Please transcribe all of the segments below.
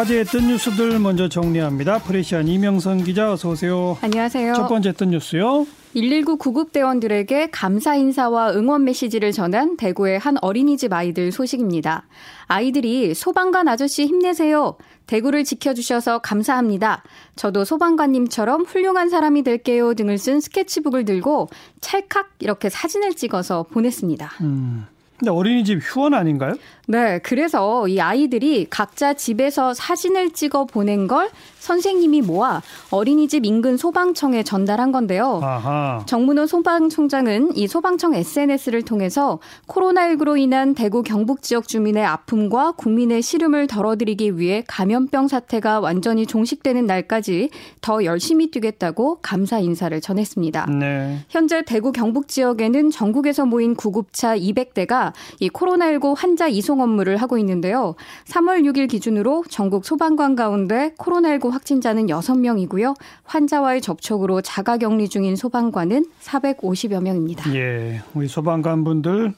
화제했던 뉴스들 먼저 정리합니다. 프레시안 이명선 기자 어서 오세요. 안녕하세요. 첫 번째 했던 뉴스요. 119 구급대원들에게 감사 인사와 응원 메시지를 전한 대구의 한 어린이집 아이들 소식입니다. 아이들이 소방관 아저씨 힘내세요. 대구를 지켜주셔서 감사합니다. 저도 소방관님처럼 훌륭한 사람이 될게요 등을 쓴 스케치북을 들고 찰칵 이렇게 사진을 찍어서 보냈습니다. 음. 근데 어린이집 휴원 아닌가요? 네, 그래서 이 아이들이 각자 집에서 사진을 찍어 보낸 걸 선생님이 모아 어린이집 인근 소방청에 전달한 건데요. 아하. 정문호 소방총장은 이 소방청 SNS를 통해서 코로나19로 인한 대구 경북 지역 주민의 아픔과 국민의 시름을 덜어드리기 위해 감염병 사태가 완전히 종식되는 날까지 더 열심히 뛰겠다고 감사 인사를 전했습니다. 네. 현재 대구 경북 지역에는 전국에서 모인 구급차 200대가 이 코로나19 환자 이송 업무를 하고 있는데요. 3월 6일 기준으로 전국 소방관 가운데 코로나19 확진자는 6명이고요. 환자와의 접촉으로 자가 격리 중인 소방관은 450여 명입니다. 예. 우리 소방관 분들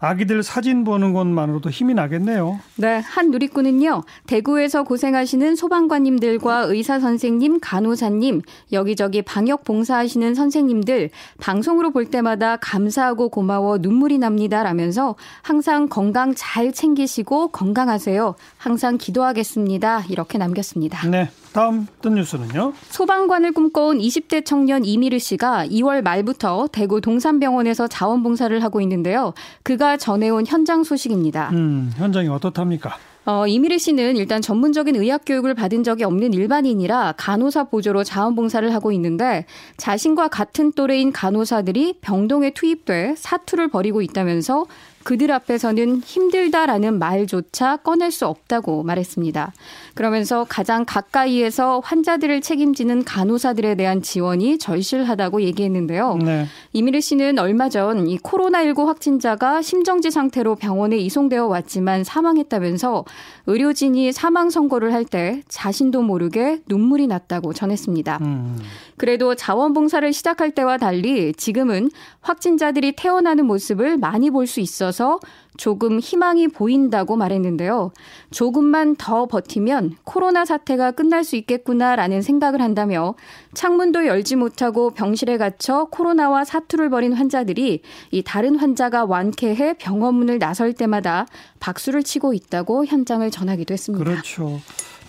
아기들 사진 보는 것만으로도 힘이 나겠네요. 네, 한 누리꾼은요, 대구에서 고생하시는 소방관님들과 의사 선생님, 간호사님, 여기저기 방역 봉사하시는 선생님들, 방송으로 볼 때마다 감사하고 고마워 눈물이 납니다. 라면서 항상 건강 잘 챙기시고 건강하세요. 항상 기도하겠습니다. 이렇게 남겼습니다. 네. 다음 뜬 뉴스는요. 소방관을 꿈꿔온 20대 청년 이미르 씨가 2월 말부터 대구 동산병원에서 자원봉사를 하고 있는데요. 그가 전해온 현장 소식입니다. 음, 현장이 어떻답니까? 어, 이미르 씨는 일단 전문적인 의학 교육을 받은 적이 없는 일반인이라 간호사 보조로 자원봉사를 하고 있는데 자신과 같은 또래인 간호사들이 병동에 투입돼 사투를 벌이고 있다면서 그들 앞에서는 힘들다라는 말조차 꺼낼 수 없다고 말했습니다. 그러면서 가장 가까이에서 환자들을 책임지는 간호사들에 대한 지원이 절실하다고 얘기했는데요. 네. 이미르 씨는 얼마 전 이 코로나19 확진자가 심정지 상태로 병원에 이송되어 왔지만 사망했다면서 의료진이 사망 선고를 할 때 자신도 모르게 눈물이 났다고 전했습니다. 음. 그래도 자원봉사를 시작할 때와 달리 지금은 확진자들이 태어나는 모습을 많이 볼 수 있어서 조금 희망이 보인다고 말했는데요. 조금만 더 버티면 코로나 사태가 끝날 수 있겠구나라는 생각을 한다며 창문도 열지 못하고 병실에 갇혀 코로나와 사투를 벌인 환자들이 이 다른 환자가 완쾌해 병원 문을 나설 때마다 박수를 치고 있다고 현장을 전하기도 했습니다. 그렇죠.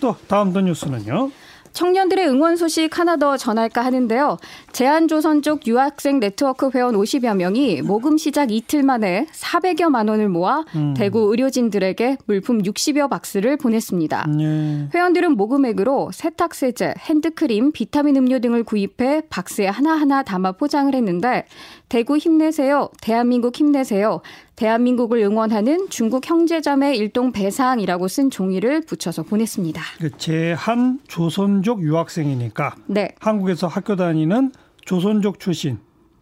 또 다음 뜬 뉴스는요. 청년들의 응원 소식 하나 더 전할까 하는데요. 제한조선 쪽 유학생 네트워크 회원 50여 명이 모금 시작 이틀 만에 400여만 원을 모아 음. 대구 의료진들에게 물품 60여 박스를 보냈습니다. 네. 회원들은 모금액으로 세탁세제, 핸드크림, 비타민 음료 등을 구입해 박스에 하나하나 담아 포장을 했는데 대구 힘내세요. 대한민국 힘내세요. 대한민국을 응원하는 중국 형제자매 일동 배상이라고 쓴 종이를 붙여서 보냈습니다. 그 제한 조선족 유학생이니까 네. 한국에서 학교 다니는 조선족 출신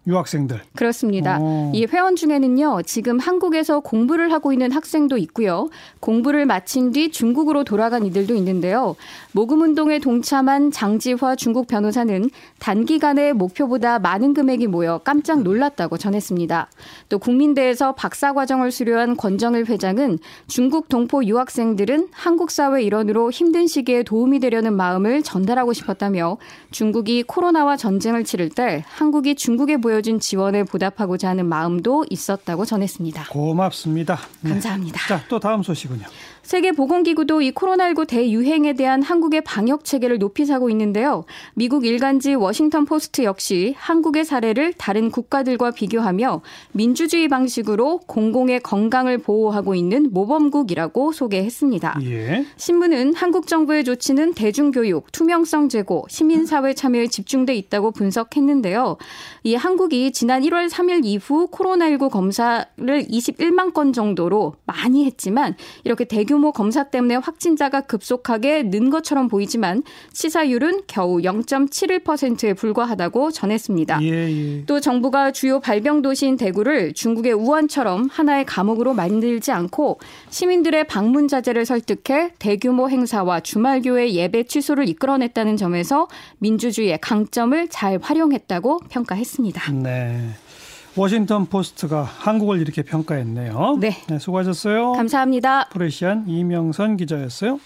유학생들. 그렇습니다. 오. 이 회원 중에는요, 지금 한국에서 공부를 하고 있는 학생도 있고요. 공부를 마친 뒤 중국으로 돌아간 이들도 있는데요. 모금운동에 동참한 장지화 중국 변호사는 단기간에 목표보다 많은 금액이 모여 깜짝 놀랐다고 전했습니다. 또 국민대에서 박사과정을 수료한 권정일 회장은 중국 동포 유학생들은 한국 사회 일원으로 힘든 시기에 도움이 되려는 마음을 전달하고 싶었다며 중국이 코로나와 전쟁을 치를 때 한국이 중국에 보여 보여준 지원에 보답하고자 하는 마음도 있었다고 전했습니다. 고맙습니다. 네. 감사합니다. 자, 또 다음 소식은요. 세계보건기구도 이 코로나19 대유행에 대한 한국의 방역 체계를 높이 사고 있는데요. 미국 일간지 워싱턴 포스트 역시 한국의 사례를 다른 국가들과 비교하며 민주주의 방식으로 공공의 건강을 보호하고 있는 모범국이라고 소개했습니다. 예. 신문은 한국 정부의 조치는 대중교육, 투명성 제고, 시민사회 참여에 집중돼 있다고 분석했는데요. 이 한국 이 지난 1월 3일 이후 코로나19 검사를 21만 건 정도로 많이 했지만 이렇게 대규모 대규모 검사 때문에 확진자가 급속하게 는 것처럼 보이지만 치사율은 겨우 0.71%에 불과하다고 전했습니다. 예, 예. 또 정부가 주요 발병 도시인 대구를 중국의 우한처럼 하나의 감옥으로 만들지 않고 시민들의 방문 자제를 설득해 대규모 행사와 주말 교회 예배 취소를 이끌어냈다는 점에서 민주주의의 강점을 잘 활용했다고 평가했습니다. 네. 워싱턴 포스트가 한국을 이렇게 평가했네요. 네. 네 수고하셨어요. 감사합니다. 프레시안 이명선 기자였어요.